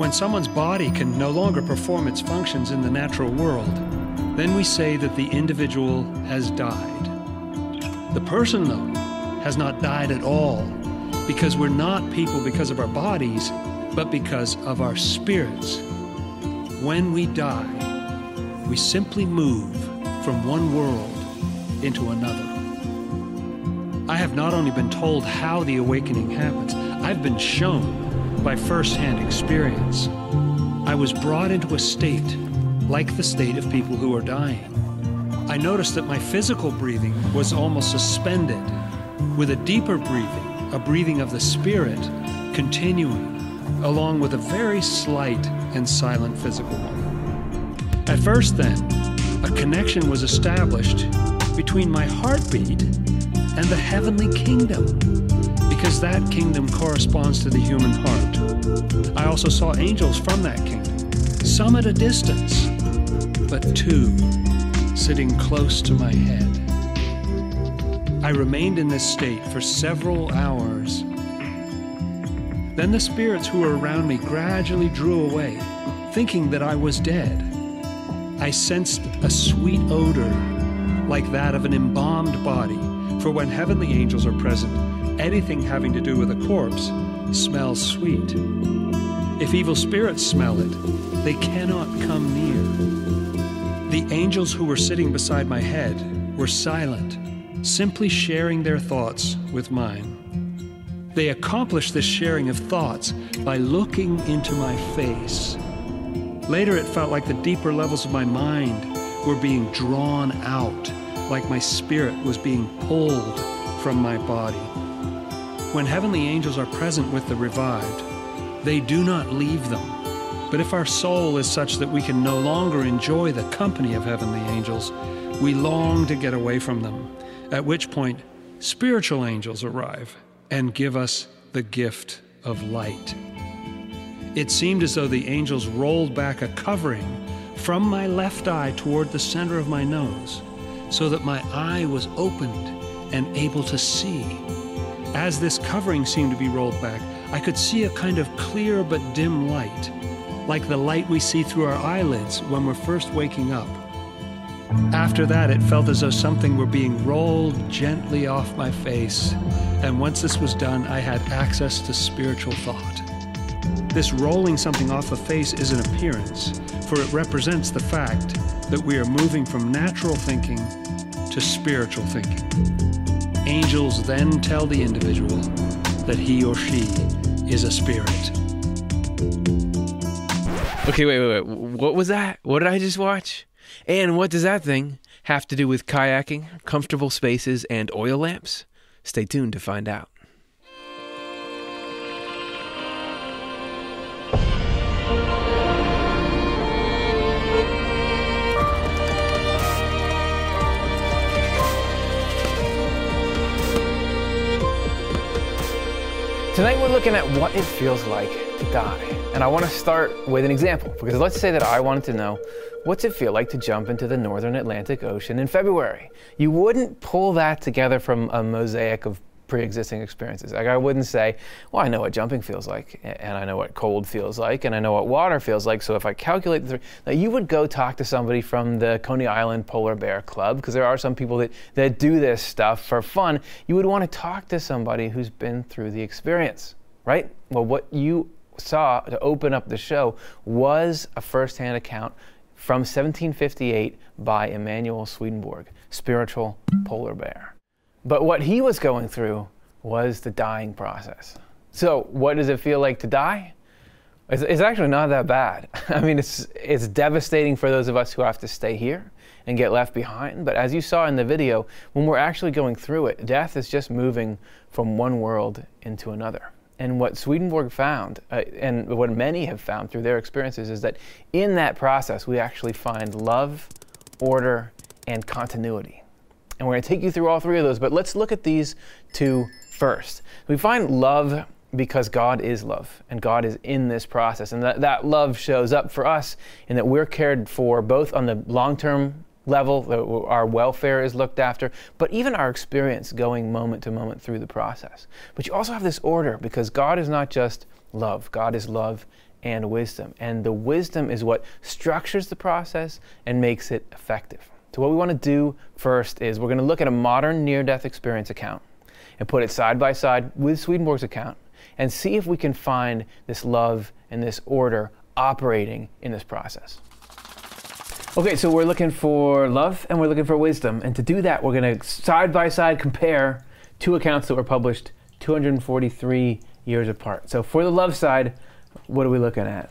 When someone's body can no longer perform its functions in the natural world, then we say that the individual has died. The person, though, has not died at all because we're not people because of our bodies, but because of our spirits. When we die, we simply move from one world into another. I have not only been told how the awakening happens, I've been shown by first-hand experience. I was brought into a state like the state of people who are dying. I noticed that my physical breathing was almost suspended, with a deeper breathing, a breathing of the spirit, continuing, along with a very slight and silent physical one. At first, then, a connection was established between my heartbeat and the heavenly kingdom, because that kingdom corresponds to the human heart. I also saw angels from that kingdom, some at a distance, but two sitting close to my head. I remained in this state for several hours. Then the spirits who were around me gradually drew away, thinking that I was dead. I sensed a sweet odor like that of an embalmed body, for when heavenly angels are present, anything having to do with a corpse smells sweet. If evil spirits smell it, they cannot come near. The angels who were sitting beside my head were silent, simply sharing their thoughts with mine. They accomplished this sharing of thoughts by looking into my face. Later, it felt like the deeper levels of my mind were being drawn out, like my spirit was being pulled from my body. When heavenly angels are present with the revived, they do not leave them. But if our soul is such that we can no longer enjoy the company of heavenly angels, we long to get away from them, at which point spiritual angels arrive and give us the gift of light. It seemed as though the angels rolled back a covering from my left eye toward the center of my nose, so that my eye was opened and able to see. As this covering seemed to be rolled back, I could see a kind of clear but dim light, like the light we see through our eyelids when we're first waking up. After that, it felt as though something were being rolled gently off my face, and once this was done, I had access to spiritual thought. This rolling something off a face is an appearance, for it represents the fact that we are moving from natural thinking to spiritual thinking. Angels then tell the individual that he or she is a spirit. Okay, wait, wait, wait. What was that? What did I just watch? And what does that thing have to do with kayaking, comfortable spaces, and oil lamps? Stay tuned to find out. Tonight we're looking at what it feels like to die. And I want to start with an example because let's say that I wanted to know what's it feel like to jump into the northern Atlantic Ocean in February? You wouldn't pull that together from a mosaic of pre-existing experiences. Like I wouldn't say, well, I know what jumping feels like, and I know what cold feels like, and I know what water feels like. So if I calculate the three, now you would go talk to somebody from the Coney Island Polar Bear Club because there are some people that that do this stuff for fun. You would want to talk to somebody who's been through the experience, right? Well, what you saw to open up the show was a first-hand account from 1758 by Emanuel Swedenborg, spiritual polar bear. But what he was going through was the dying process. So, what does it feel like to die? It's, it's, actually not that bad. I mean, it's, it's devastating for those of us who have to stay here and get left behind. But as you saw in the video, when we're actually going through it, death is just moving from one world into another. And what Swedenborg found, uh, and what many have found through their experiences, is that in that process, we actually find love, order, and continuity. And we're going to take you through all three of those, but let's look at these two first. We find love because God is love and God is in this process. And that, that love shows up for us in that we're cared for both on the long term level, our welfare is looked after, but even our experience going moment to moment through the process. But you also have this order because God is not just love, God is love and wisdom. And the wisdom is what structures the process and makes it effective. So, what we want to do first is we're going to look at a modern near death experience account and put it side by side with Swedenborg's account and see if we can find this love and this order operating in this process. Okay, so we're looking for love and we're looking for wisdom. And to do that, we're going to side by side compare two accounts that were published 243 years apart. So for the love side, what are we looking at?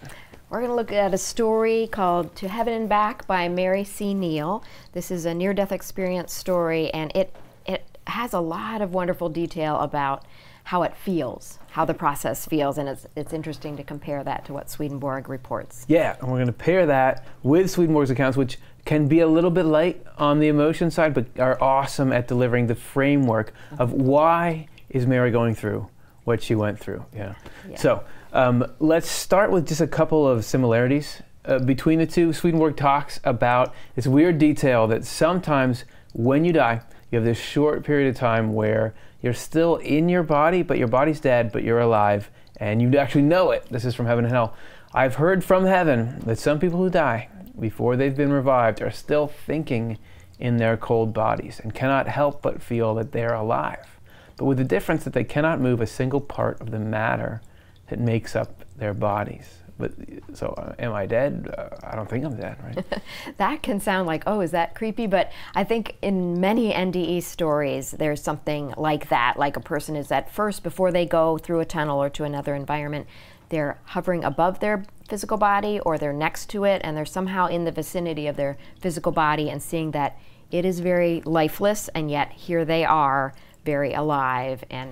We're going to look at a story called To Heaven and Back by Mary C. Neal. This is a near death experience story, and it, it has a lot of wonderful detail about how it feels, how the process feels, and it's, it's interesting to compare that to what Swedenborg reports. Yeah, and we're going to pair that with Swedenborg's accounts, which can be a little bit light on the emotion side, but are awesome at delivering the framework of why is Mary going through what she went through. Yeah. yeah. So um, let's start with just a couple of similarities uh, between the two. Swedenborg talks about this weird detail that sometimes when you die, you have this short period of time where you're still in your body, but your body's dead, but you're alive, and you actually know it. This is from Heaven and Hell. I've heard from heaven that some people who die before they've been revived are still thinking in their cold bodies and cannot help but feel that they're alive, but with the difference that they cannot move a single part of the matter that makes up their bodies. But so, uh, am I dead? Uh, I don't think I'm dead, right? that can sound like, oh, is that creepy? But I think in many NDE stories, there's something like that. Like a person is at first, before they go through a tunnel or to another environment, they're hovering above their physical body or they're next to it and they're somehow in the vicinity of their physical body and seeing that it is very lifeless and yet here they are very alive and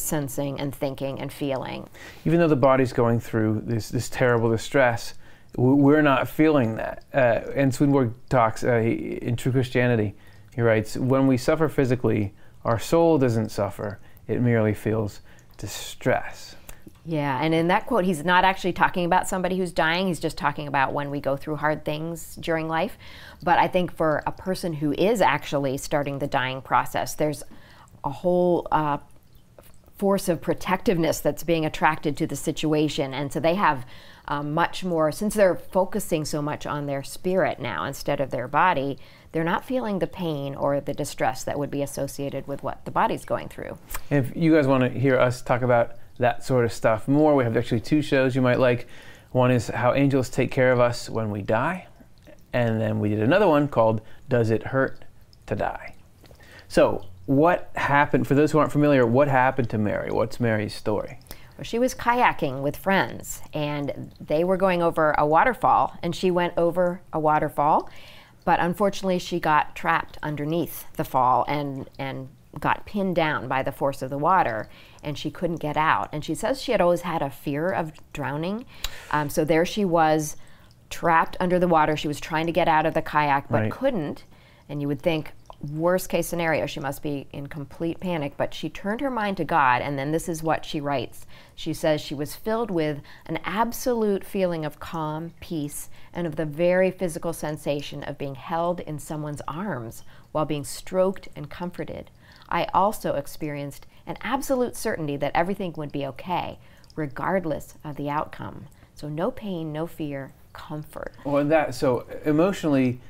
sensing and thinking and feeling. Even though the body's going through this, this terrible distress, we're not feeling that. Uh, and Swedenborg talks uh, in True Christianity, he writes, when we suffer physically, our soul doesn't suffer, it merely feels distress. Yeah, and in that quote, he's not actually talking about somebody who's dying. He's just talking about when we go through hard things during life. But I think for a person who is actually starting the dying process, there's a whole uh, force of protectiveness that's being attracted to the situation. And so they have um, much more, since they're focusing so much on their spirit now instead of their body, they're not feeling the pain or the distress that would be associated with what the body's going through. If you guys want to hear us talk about that sort of stuff more, we have actually two shows you might like. One is How Angels Take Care of Us When We Die, and then we did another one called Does It Hurt to Die? So, what happened, for those who aren't familiar, what happened to Mary? What's Mary's story? Well, she was kayaking with friends and they were going over a waterfall and she went over a waterfall, but unfortunately she got trapped underneath the fall and, and got pinned down by the force of the water and she couldn't get out. And she says she had always had a fear of drowning. Um, so there she was trapped under the water. She was trying to get out of the kayak but right. couldn't. And you would think, worst case scenario, she must be in complete panic, but she turned her mind to God, and then this is what she writes. She says she was filled with an absolute feeling of calm, peace, and of the very physical sensation of being held in someone's arms while being stroked and comforted. I also experienced an absolute certainty that everything would be okay, regardless of the outcome. So, no pain, no fear, comfort. Well, that so emotionally,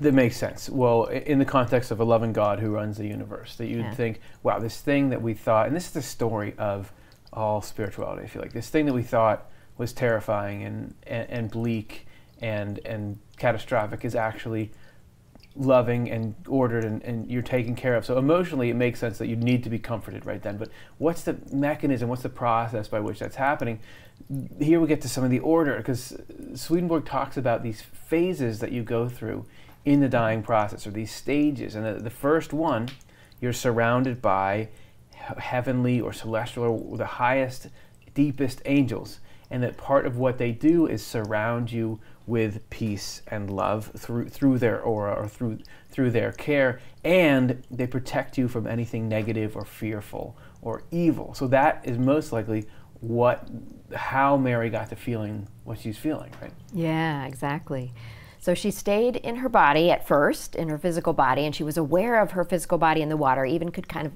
that makes sense. Well, in the context of a loving God who runs the universe, that you'd yeah. think, wow, this thing that we thought, and this is the story of all spirituality, I feel like, this thing that we thought was terrifying and, and, and bleak and, and catastrophic is actually loving and ordered and, and you're taken care of. So emotionally, it makes sense that you need to be comforted right then. But what's the mechanism, what's the process by which that's happening? Here we get to some of the order because Swedenborg talks about these phases that you go through in the dying process or these stages. And the, the first one, you're surrounded by heavenly or celestial or the highest, deepest angels. And that part of what they do is surround you with peace and love through through their aura or through through their care and they protect you from anything negative or fearful or evil. So that is most likely what how mary got to feeling what she's feeling right? Yeah exactly. So she stayed in her body at first, in her physical body, and she was aware of her physical body in the water, even could kind of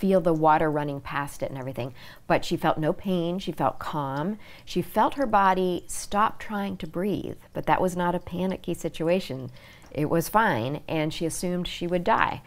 feel the water running past it and everything. But she felt no pain, she felt calm. She felt her body stop trying to breathe, but that was not a panicky situation. It was fine, and she assumed she would die.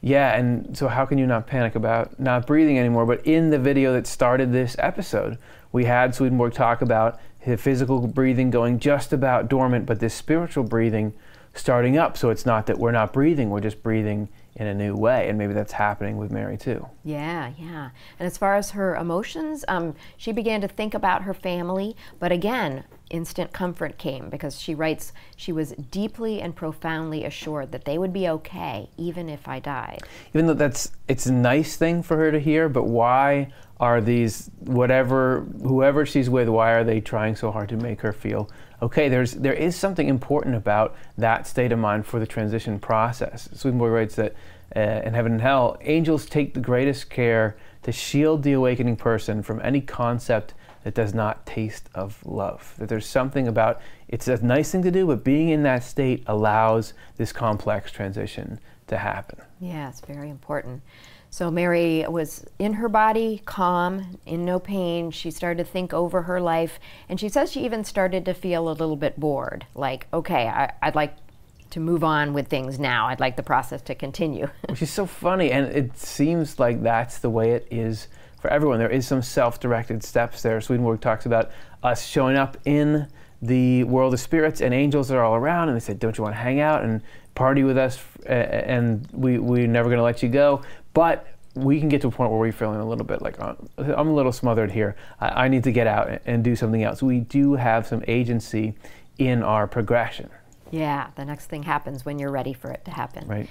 Yeah, and so how can you not panic about not breathing anymore? But in the video that started this episode, we had Swedenborg talk about his physical breathing going just about dormant, but this spiritual breathing starting up. So it's not that we're not breathing, we're just breathing in a new way. And maybe that's happening with Mary too. Yeah, yeah. And as far as her emotions, um, she began to think about her family, but again, instant comfort came because she writes, she was deeply and profoundly assured that they would be okay even if I died. Even though that's, it's a nice thing for her to hear, but why are these, whatever, whoever she's with, why are they trying so hard to make her feel okay, there's, there is something important about that state of mind for the transition process. Swedenborg writes that uh, in Heaven and Hell, angels take the greatest care to shield the awakening person from any concept that does not taste of love. That there's something about it's a nice thing to do, but being in that state allows this complex transition to happen. Yeah, it's very important. So Mary was in her body, calm, in no pain. She started to think over her life, and she says she even started to feel a little bit bored. Like, okay, I, would like to move on with things now. I'd like the process to continue. Which is so funny, and it seems like that's the way it is for everyone. There is some self-directed steps there. Swedenborg talks about us showing up in the world of spirits, and angels are all around, and they said, "Don't you want to hang out and party with us?" And we we're never going to let you go. But we can get to a point where we're feeling a little bit like uh, I'm a little smothered here. I, I need to get out and do something else. We do have some agency in our progression. Yeah, the next thing happens when you're ready for it to happen. Right.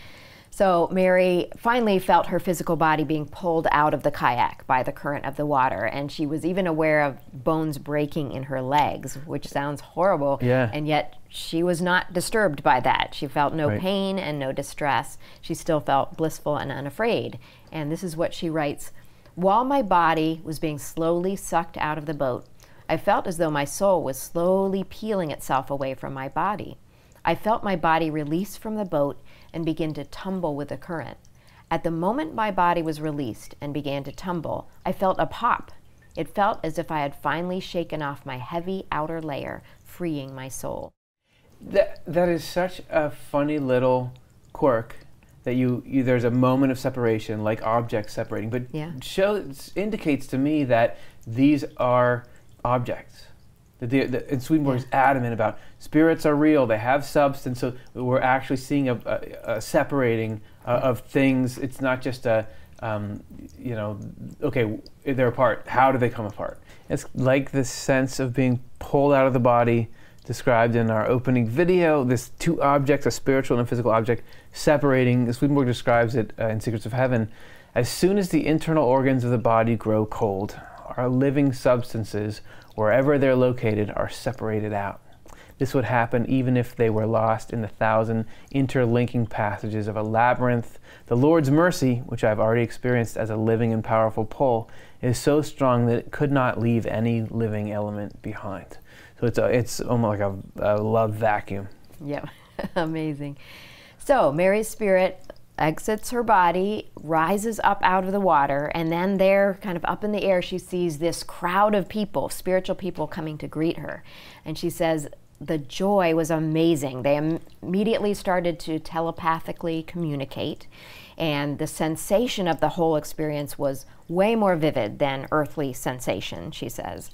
So Mary finally felt her physical body being pulled out of the kayak by the current of the water, and she was even aware of bones breaking in her legs, which sounds horrible. Yeah. And yet she was not disturbed by that. She felt no Right. pain and no distress. She still felt blissful and unafraid. And this is what she writes While my body was being slowly sucked out of the boat, I felt as though my soul was slowly peeling itself away from my body. I felt my body release from the boat and begin to tumble with the current. At the moment my body was released and began to tumble, I felt a pop. It felt as if I had finally shaken off my heavy outer layer, freeing my soul. That that is such a funny little quirk that you, you there's a moment of separation like objects separating, but Yeah. shows indicates to me that these are objects. The, the, and Swedenborg's adamant about spirits are real; they have substance. So we're actually seeing a, a, a separating uh, of things. It's not just a um, you know, okay, they're apart. How do they come apart? It's like this sense of being pulled out of the body described in our opening video. This two objects, a spiritual and a physical object, separating. Swedenborg describes it uh, in Secrets of Heaven. As soon as the internal organs of the body grow cold, our living substances, wherever they're located, are separated out. This would happen even if they were lost in the thousand interlinking passages of a labyrinth. The Lord's mercy, which I've already experienced as a living and powerful pull, is so strong that it could not leave any living element behind. So it's, a, it's almost like a, a love vacuum. Yep, amazing. So Mary's spirit exits her body, rises up out of the water, and then there, kind of up in the air, she sees this crowd of people, spiritual people coming to greet her. And she says, the joy was amazing. They im- immediately started to telepathically communicate, and the sensation of the whole experience was way more vivid than earthly sensation, she says.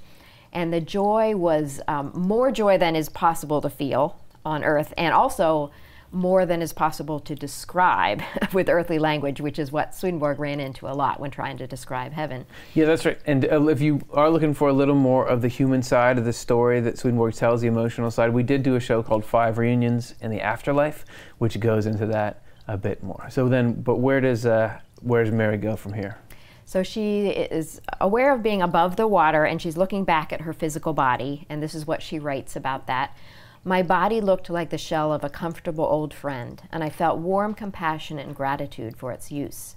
And the joy was um, more joy than is possible to feel on earth, and also more than is possible to describe with earthly language, which is what Swedenborg ran into a lot when trying to describe heaven. Yeah, that's right. And uh, if you are looking for a little more of the human side of the story that Swedenborg tells, the emotional side, we did do a show called Five Reunions in the Afterlife, which goes into that a bit more. So then, but where does uh, where does Mary go from here? So she is aware of being above the water and she's looking back at her physical body, and this is what she writes about that. My body looked like the shell of a comfortable old friend, and I felt warm compassion and gratitude for its use.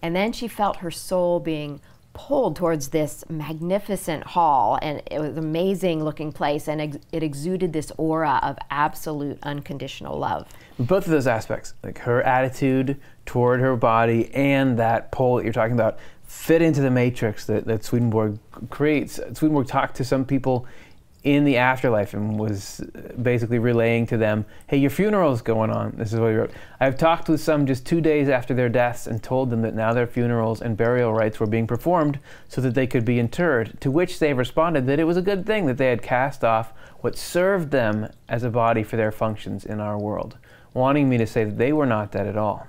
And then she felt her soul being pulled towards this magnificent hall and it was an amazing looking place and ex- it exuded this aura of absolute unconditional love both of those aspects like her attitude toward her body and that pull that you're talking about fit into the matrix that, that swedenborg creates swedenborg talked to some people in the afterlife and was basically relaying to them, hey, your funeral is going on. This is what he wrote. I've talked with some just two days after their deaths and told them that now their funerals and burial rites were being performed so that they could be interred, to which they responded that it was a good thing that they had cast off what served them as a body for their functions in our world, wanting me to say that they were not dead at all.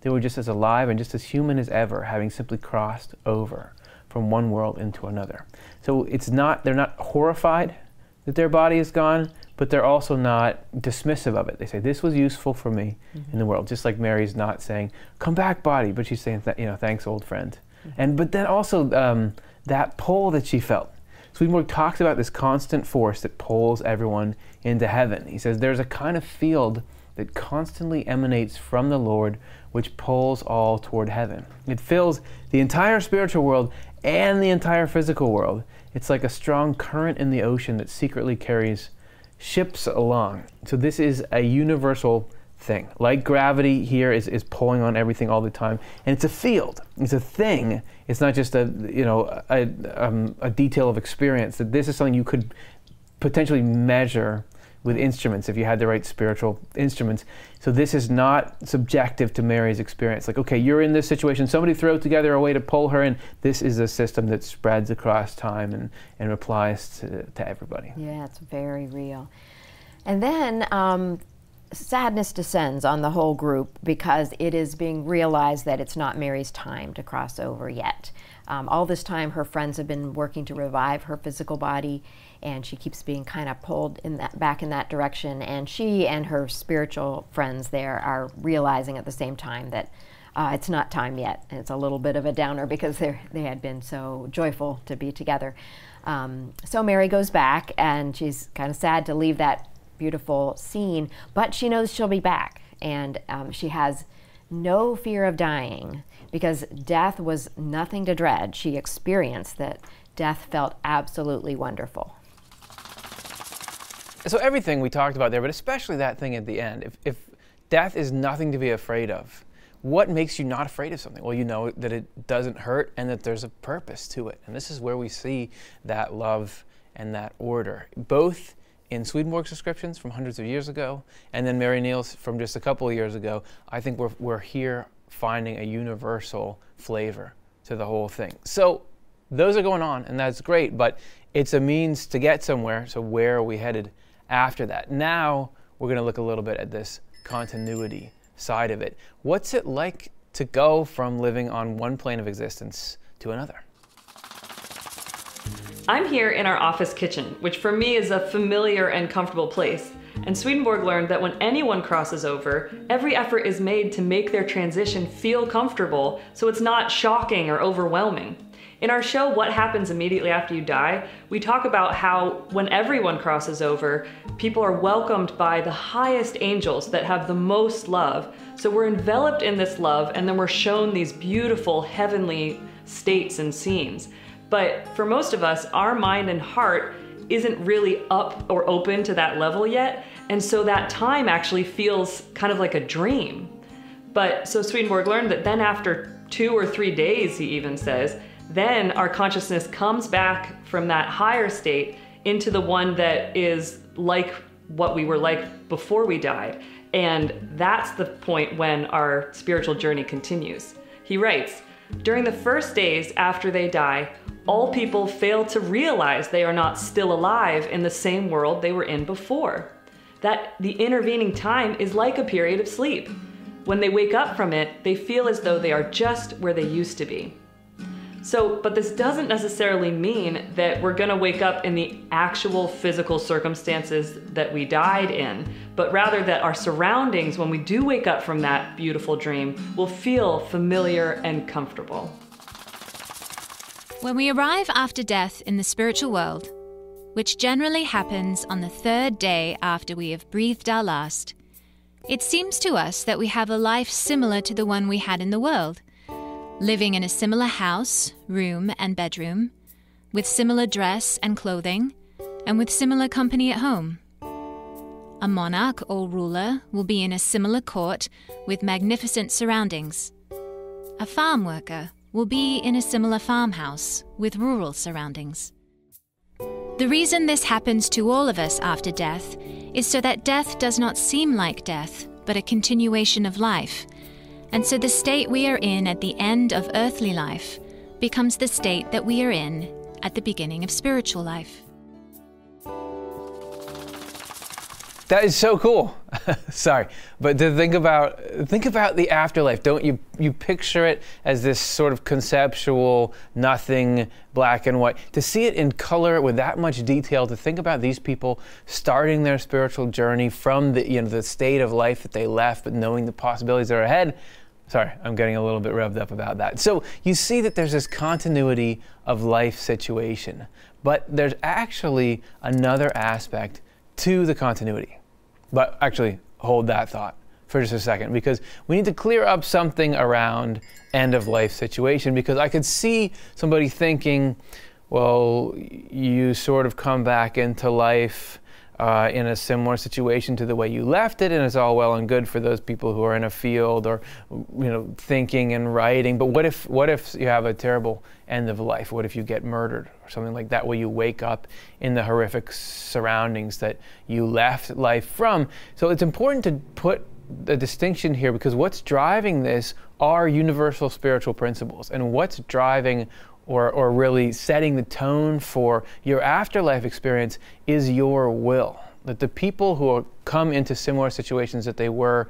They were just as alive and just as human as ever, having simply crossed over from one world into another. So it's not, they're not horrified that their body is gone, but they're also not dismissive of it. They say, This was useful for me mm-hmm. in the world. Just like Mary's not saying, Come back, body, but she's saying, You know, thanks, old friend. Mm-hmm. And but then also um, that pull that she felt. Swedenborg talks about this constant force that pulls everyone into heaven. He says there's a kind of field that constantly emanates from the Lord, which pulls all toward heaven. It fills the entire spiritual world and the entire physical world. It's like a strong current in the ocean that secretly carries ships along. So this is a universal thing. Like gravity here is, is pulling on everything all the time. And it's a field. It's a thing. It's not just a you know a, um, a detail of experience. That this is something you could potentially measure with instruments if you had the right spiritual instruments. So this is not subjective to Mary's experience. Like, okay, you're in this situation, somebody throw together a way to pull her in. This is a system that spreads across time and, and applies to, to everybody. Yeah, it's very real. And then um, sadness descends on the whole group because it is being realized that it's not Mary's time to cross over yet. Um, all this time, her friends have been working to revive her physical body, and she keeps being kind of pulled in that back in that direction. And she and her spiritual friends there are realizing at the same time that uh, it's not time yet. It's a little bit of a downer because they they had been so joyful to be together. Um, so Mary goes back, and she's kind of sad to leave that beautiful scene, but she knows she'll be back, and um, she has no fear of dying because death was nothing to dread. She experienced that death felt absolutely wonderful. So everything we talked about there, but especially that thing at the end, if, if death is nothing to be afraid of, what makes you not afraid of something? Well, you know that it doesn't hurt and that there's a purpose to it. And this is where we see that love and that order, both in Swedenborg's descriptions from hundreds of years ago, and then Mary Neal's from just a couple of years ago. I think we're, we're here finding a universal flavor to the whole thing. So those are going on, and that's great, but it's a means to get somewhere. So, where are we headed after that? Now, we're going to look a little bit at this continuity side of it. What's it like to go from living on one plane of existence to another? I'm here in our office kitchen, which for me is a familiar and comfortable place. And Swedenborg learned that when anyone crosses over, every effort is made to make their transition feel comfortable so it's not shocking or overwhelming. In our show, What Happens Immediately After You Die, we talk about how when everyone crosses over, people are welcomed by the highest angels that have the most love. So we're enveloped in this love, and then we're shown these beautiful heavenly states and scenes. But for most of us, our mind and heart isn't really up or open to that level yet. And so that time actually feels kind of like a dream. But so Swedenborg learned that then after two or three days, he even says, then our consciousness comes back from that higher state into the one that is like what we were like before we died. And that's the point when our spiritual journey continues. He writes, during the first days after they die, all people fail to realize they are not still alive in the same world they were in before. That the intervening time is like a period of sleep. When they wake up from it, they feel as though they are just where they used to be. So, but this doesn't necessarily mean that we're going to wake up in the actual physical circumstances that we died in, but rather that our surroundings, when we do wake up from that beautiful dream, will feel familiar and comfortable. When we arrive after death in the spiritual world, which generally happens on the third day after we have breathed our last, it seems to us that we have a life similar to the one we had in the world. Living in a similar house, room, and bedroom, with similar dress and clothing, and with similar company at home. A monarch or ruler will be in a similar court with magnificent surroundings. A farm worker will be in a similar farmhouse with rural surroundings. The reason this happens to all of us after death is so that death does not seem like death, but a continuation of life. And so the state we are in at the end of earthly life becomes the state that we are in at the beginning of spiritual life. That is so cool. Sorry, but to think about think about the afterlife. Don't you you picture it as this sort of conceptual nothing black and white. To see it in color with that much detail, to think about these people starting their spiritual journey from the you know the state of life that they left but knowing the possibilities that are ahead. Sorry, I'm getting a little bit revved up about that. So you see that there's this continuity of life situation, but there's actually another aspect to the continuity. But actually, hold that thought for just a second because we need to clear up something around end of life situation because I could see somebody thinking, well, you sort of come back into life uh, in a similar situation to the way you left it, and it's all well and good for those people who are in a field or you know thinking and writing. But what if what if you have a terrible end of life? What if you get murdered or something like that, where you wake up in the horrific surroundings that you left life from? So it's important to put the distinction here because what's driving this are universal spiritual principles, and what's driving or, or really setting the tone for your afterlife experience is your will. That the people who come into similar situations that they were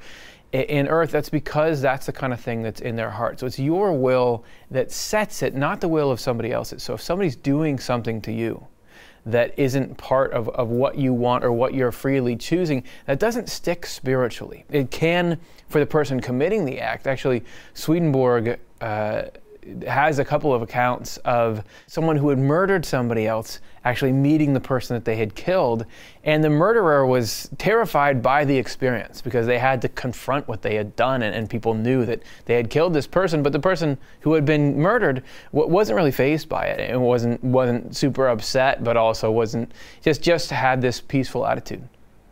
in earth, that's because that's the kind of thing that's in their heart. So it's your will that sets it, not the will of somebody else's. So if somebody's doing something to you that isn't part of, of what you want or what you're freely choosing, that doesn't stick spiritually. It can for the person committing the act. Actually, Swedenborg. Uh, has a couple of accounts of someone who had murdered somebody else actually meeting the person that they had killed. And the murderer was terrified by the experience because they had to confront what they had done, and, and people knew that they had killed this person. But the person who had been murdered w- wasn't really fazed by it. It wasn't wasn't super upset, but also wasn't just just had this peaceful attitude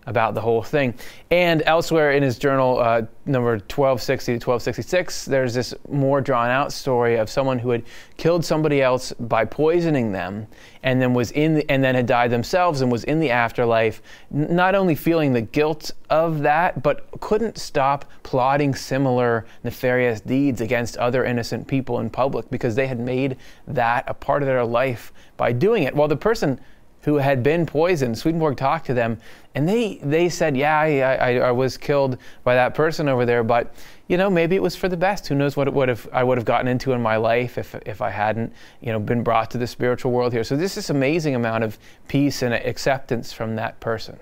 about the whole thing. And elsewhere in his journal, uh, number 1260 to 1266, there's this more drawn out story of someone who had killed somebody else by poisoning them and then was in the, and then had died themselves and was in the afterlife, not only feeling the guilt of that, but couldn't stop plotting similar nefarious deeds against other innocent people in public because they had made that a part of their life by doing it. While the person who had been poisoned. Swedenborg talked to them, and they, they said, Yeah, I, I, I, was killed by that person over there, but you know, maybe it was for the best. Who knows what it would have, I would have gotten into in my life if, if I hadn't, you know, been brought to the spiritual world here. So this is amazing amount of peace and acceptance from that person.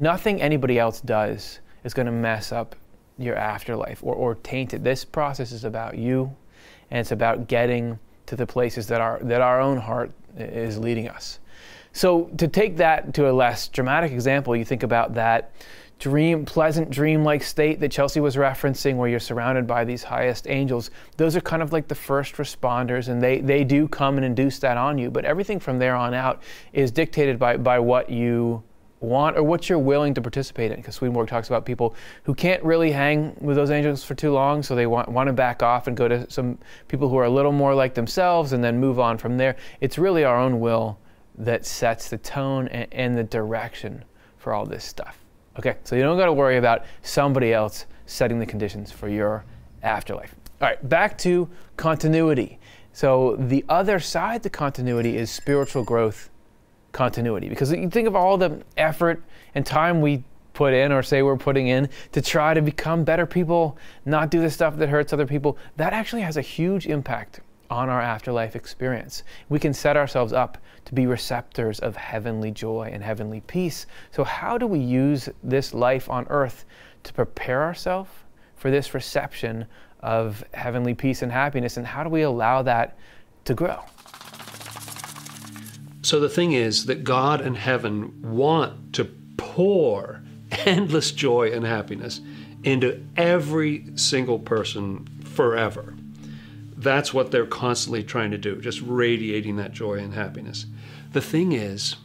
Nothing anybody else does is going to mess up your afterlife or, or taint it. This process is about you, and it's about getting to the places that our, that our own heart is leading us. So to take that to a less dramatic example, you think about that dream, pleasant dream-like state that Chelsea was referencing, where you're surrounded by these highest angels. Those are kind of like the first responders, and they they do come and induce that on you. But everything from there on out is dictated by by what you want or what you're willing to participate in. Because Swedenborg talks about people who can't really hang with those angels for too long, so they want, want to back off and go to some people who are a little more like themselves and then move on from there. It's really our own will that sets the tone and, and the direction for all this stuff. Okay, so you don't got to worry about somebody else setting the conditions for your afterlife. All right, back to continuity. So the other side to continuity is spiritual growth continuity. Because you think of all the effort and time we put in or say we're putting in to try to become better people, not do the stuff that hurts other people, that actually has a huge impact on our afterlife experience. We can set ourselves up to be receptors of heavenly joy and heavenly peace. So, how do we use this life on earth to prepare ourselves for this reception of heavenly peace and happiness? And how do we allow that to grow? So, the thing is that God and heaven want to pour endless joy and happiness into every single person forever that's what they're constantly trying to do, just radiating that joy and happiness. The thing is,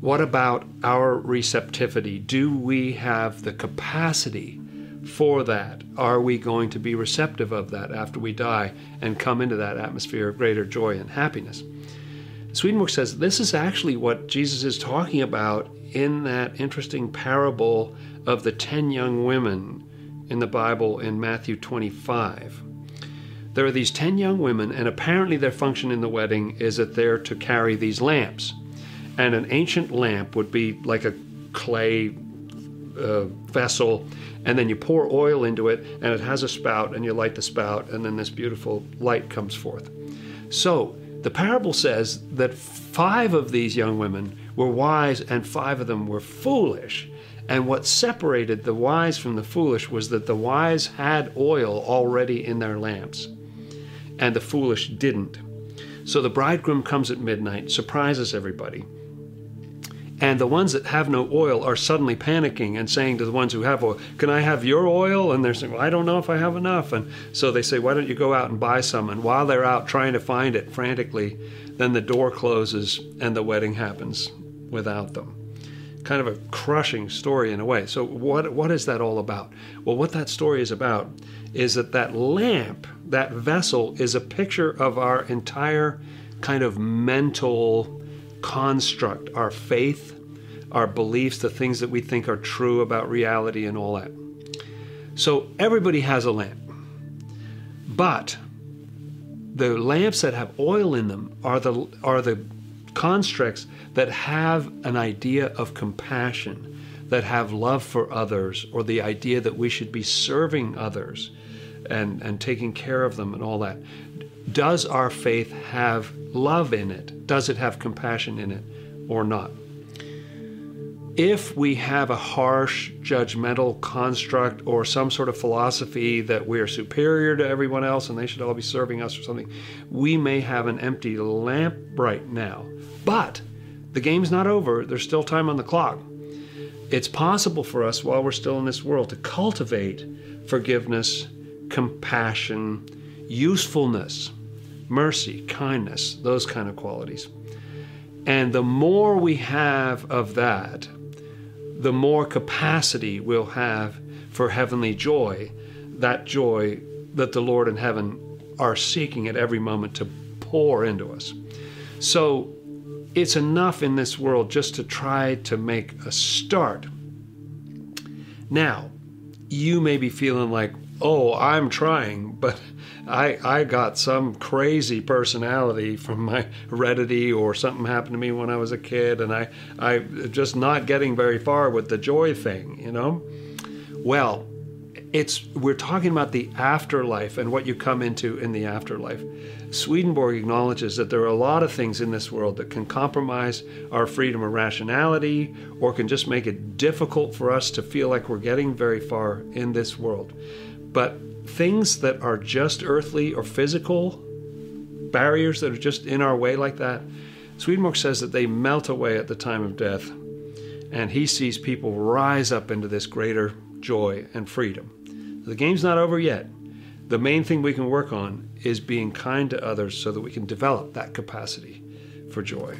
what about our receptivity? Do we have the capacity for that? Are we going to be receptive of that after we die and come into that atmosphere of greater joy and happiness? Swedenborg says this is actually what Jesus is talking about in that interesting parable of the 10 young women in the Bible in Matthew 25. There are these 10 young women, and apparently their function in the wedding is that they're to carry these lamps. And an ancient lamp would be like a clay uh, vessel, and then you pour oil into it, and it has a spout, and you light the spout, and then this beautiful light comes forth. So, the parable says that five of these young women were wise and five of them were foolish. And what separated the wise from the foolish was that the wise had oil already in their lamps, and the foolish didn't. So the bridegroom comes at midnight, surprises everybody. And the ones that have no oil are suddenly panicking and saying to the ones who have oil, Can I have your oil? And they're saying, well, I don't know if I have enough. And so they say, Why don't you go out and buy some? And while they're out trying to find it frantically, then the door closes and the wedding happens without them. Kind of a crushing story in a way. So, what, what is that all about? Well, what that story is about is that that lamp, that vessel, is a picture of our entire kind of mental construct, our faith, our beliefs, the things that we think are true about reality, and all that. So everybody has a lamp. But the lamps that have oil in them are the, are the constructs that have an idea of compassion, that have love for others, or the idea that we should be serving others and, and taking care of them and all that. Does our faith have love in it? Does it have compassion in it or not? If we have a harsh, judgmental construct or some sort of philosophy that we are superior to everyone else and they should all be serving us or something, we may have an empty lamp right now. But the game's not over, there's still time on the clock. It's possible for us while we're still in this world to cultivate forgiveness, compassion, usefulness, mercy, kindness, those kind of qualities. And the more we have of that, the more capacity we'll have for heavenly joy, that joy that the Lord in heaven are seeking at every moment to pour into us. So it's enough in this world just to try to make a start. Now, you may be feeling like, oh, I'm trying, but I, I got some crazy personality from my heredity or something happened to me when I was a kid, and I, I just not getting very far with the joy thing, you know? Well, it's we're talking about the afterlife and what you come into in the afterlife. Swedenborg acknowledges that there are a lot of things in this world that can compromise our freedom of rationality or can just make it difficult for us to feel like we're getting very far in this world. But things that are just earthly or physical, barriers that are just in our way like that, Swedenborg says that they melt away at the time of death. And he sees people rise up into this greater joy and freedom. The game's not over yet. The main thing we can work on is being kind to others so that we can develop that capacity for joy.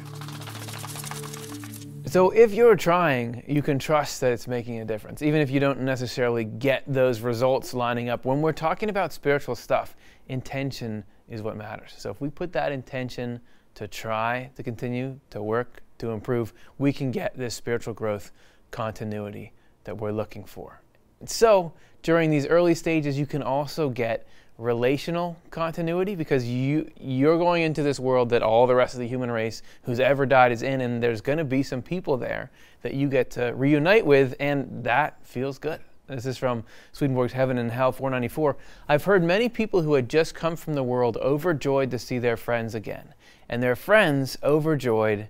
So if you're trying, you can trust that it's making a difference, even if you don't necessarily get those results lining up. When we're talking about spiritual stuff, intention is what matters. So if we put that intention to try to continue to work to improve, we can get this spiritual growth continuity that we're looking for. So during these early stages, you can also get relational continuity because you you're going into this world that all the rest of the human race who's ever died is in and there's going to be some people there that you get to reunite with and that feels good this is from Swedenborg's Heaven and Hell 494. I've heard many people who had just come from the world overjoyed to see their friends again, and their friends overjoyed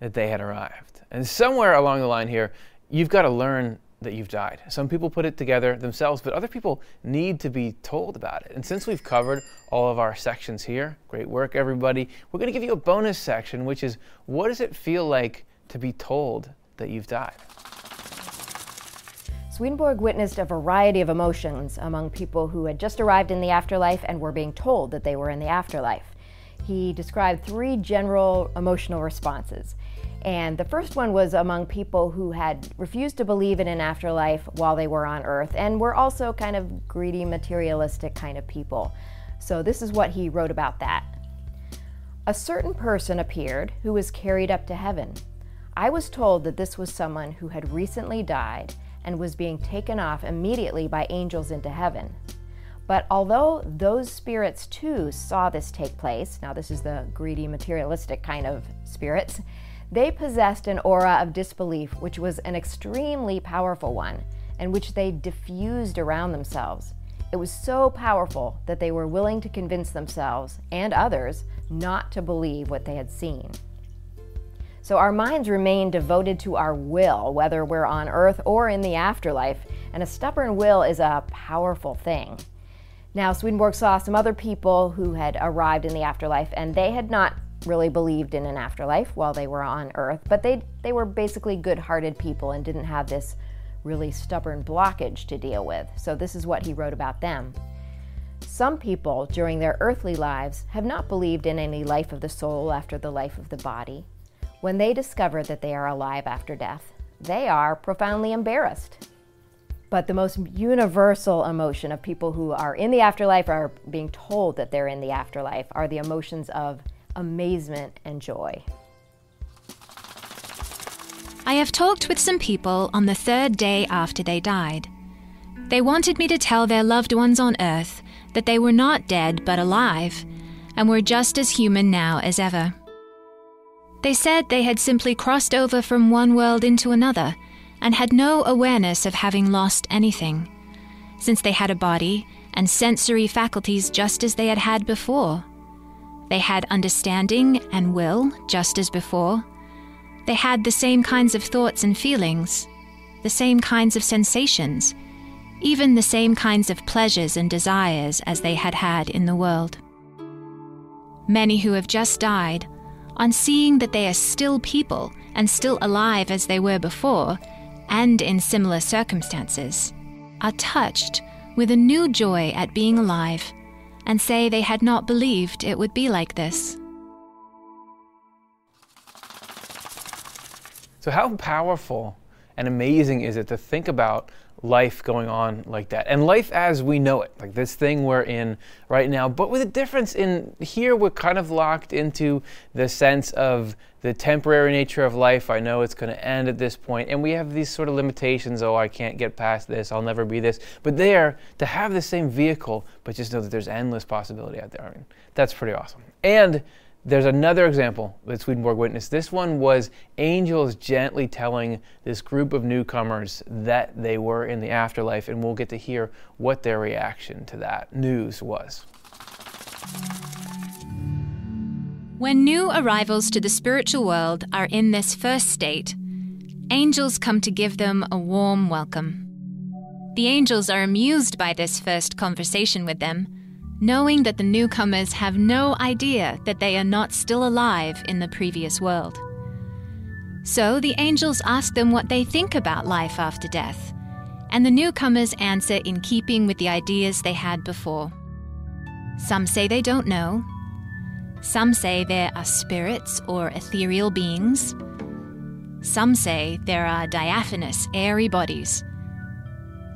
that they had arrived. And somewhere along the line here, you've got to learn that you've died. Some people put it together themselves, but other people need to be told about it. And since we've covered all of our sections here, great work, everybody, we're going to give you a bonus section, which is what does it feel like to be told that you've died? Swedenborg witnessed a variety of emotions among people who had just arrived in the afterlife and were being told that they were in the afterlife. He described three general emotional responses. And the first one was among people who had refused to believe in an afterlife while they were on earth and were also kind of greedy, materialistic kind of people. So, this is what he wrote about that. A certain person appeared who was carried up to heaven. I was told that this was someone who had recently died and was being taken off immediately by angels into heaven. But although those spirits too saw this take place, now this is the greedy, materialistic kind of spirits, they possessed an aura of disbelief, which was an extremely powerful one, and which they diffused around themselves. It was so powerful that they were willing to convince themselves and others not to believe what they had seen. So our minds remain devoted to our will, whether we're on earth or in the afterlife, and a stubborn will is a powerful thing. Now, Swedenborg saw some other people who had arrived in the afterlife, and they had not really believed in an afterlife while they were on earth, but they, they were basically good hearted people and didn't have this really stubborn blockage to deal with. So, this is what he wrote about them. Some people during their earthly lives have not believed in any life of the soul after the life of the body. When they discover that they are alive after death, they are profoundly embarrassed. But the most universal emotion of people who are in the afterlife are being told that they're in the afterlife are the emotions of amazement and joy. I have talked with some people on the third day after they died. They wanted me to tell their loved ones on earth that they were not dead but alive, and were just as human now as ever. They said they had simply crossed over from one world into another and had no awareness of having lost anything, since they had a body and sensory faculties just as they had had before. They had understanding and will just as before. They had the same kinds of thoughts and feelings, the same kinds of sensations, even the same kinds of pleasures and desires as they had had in the world. Many who have just died on seeing that they are still people and still alive as they were before, and in similar circumstances, are touched with a new joy at being alive and say they had not believed it would be like this. So, how powerful and amazing is it to think about life going on like that. And life as we know it like this thing we're in right now but with a difference in here we're kind of locked into the sense of the temporary nature of life. I know it's going to end at this point and we have these sort of limitations. Oh i can't get past this. I'll never be this. But there to have the same vehicle but just know that there's endless possibility out there. I mean, that's pretty awesome. And there's another example that Swedenborg witnessed. This one was angels gently telling this group of newcomers that they were in the afterlife, and we'll get to hear what their reaction to that news was. When new arrivals to the spiritual world are in this first state, angels come to give them a warm welcome. The angels are amused by this first conversation with them knowing that the newcomers have no idea that they are not still alive in the previous world. So the angels ask them what they think about life after death, and the newcomers answer in keeping with the ideas they had before. Some say they don't know. Some say there are spirits or ethereal beings. Some say there are diaphanous, airy bodies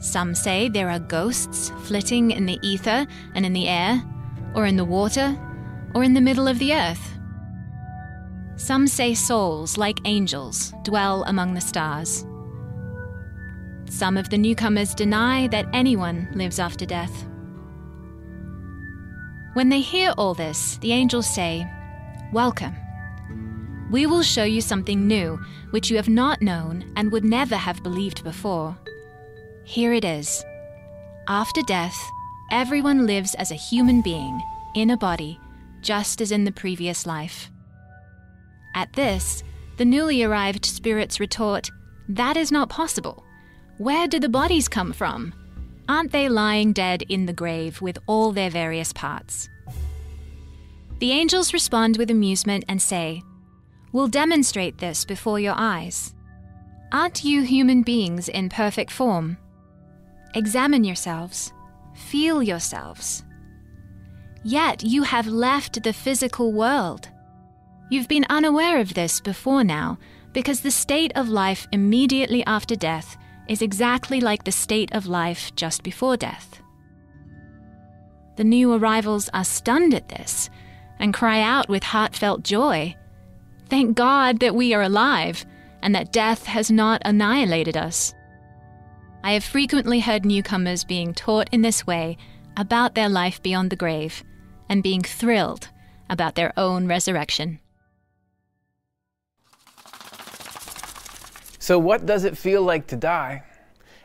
some say there are ghosts flitting in the ether and in the air, or in the water, or in the middle of the earth. Some say souls, like angels, dwell among the stars. Some of the newcomers deny that anyone lives after death. When they hear all this, the angels say, Welcome. We will show you something new, which you have not known and would never have believed before. Here it is. After death, everyone lives as a human being, in a body, just as in the previous life. At this, the newly arrived spirits retort, That is not possible. Where do the bodies come from? Aren't they lying dead in the grave with all their various parts? The angels respond with amusement and say, We'll demonstrate this before your eyes. Aren't you human beings in perfect form? Examine yourselves, feel yourselves. Yet you have left the physical world. You've been unaware of this before now because the state of life immediately after death is exactly like the state of life just before death. The new arrivals are stunned at this and cry out with heartfelt joy Thank God that we are alive and that death has not annihilated us. I have frequently heard newcomers being taught in this way about their life beyond the grave and being thrilled about their own resurrection. So, what does it feel like to die?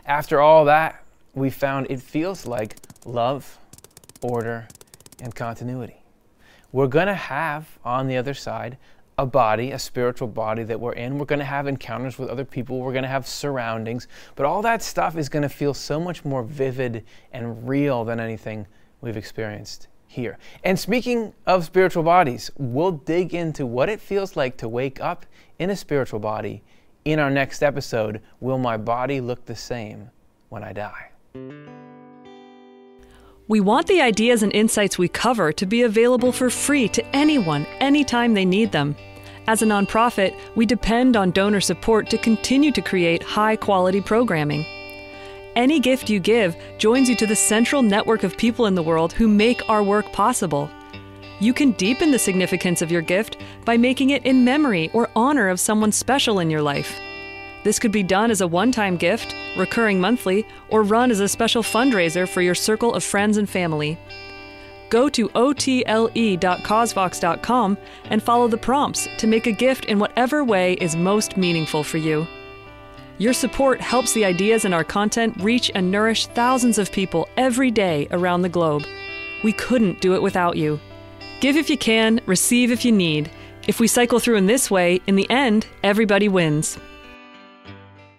After all that, we found it feels like love, order, and continuity. We're going to have on the other side a body, a spiritual body that we're in. We're going to have encounters with other people. We're going to have surroundings. But all that stuff is going to feel so much more vivid and real than anything we've experienced here. And speaking of spiritual bodies, we'll dig into what it feels like to wake up in a spiritual body in our next episode Will My Body Look the Same When I Die? We want the ideas and insights we cover to be available for free to anyone, anytime they need them. As a nonprofit, we depend on donor support to continue to create high quality programming. Any gift you give joins you to the central network of people in the world who make our work possible. You can deepen the significance of your gift by making it in memory or honor of someone special in your life. This could be done as a one time gift, recurring monthly, or run as a special fundraiser for your circle of friends and family. Go to otle.causevox.com and follow the prompts to make a gift in whatever way is most meaningful for you. Your support helps the ideas in our content reach and nourish thousands of people every day around the globe. We couldn't do it without you. Give if you can, receive if you need. If we cycle through in this way, in the end, everybody wins.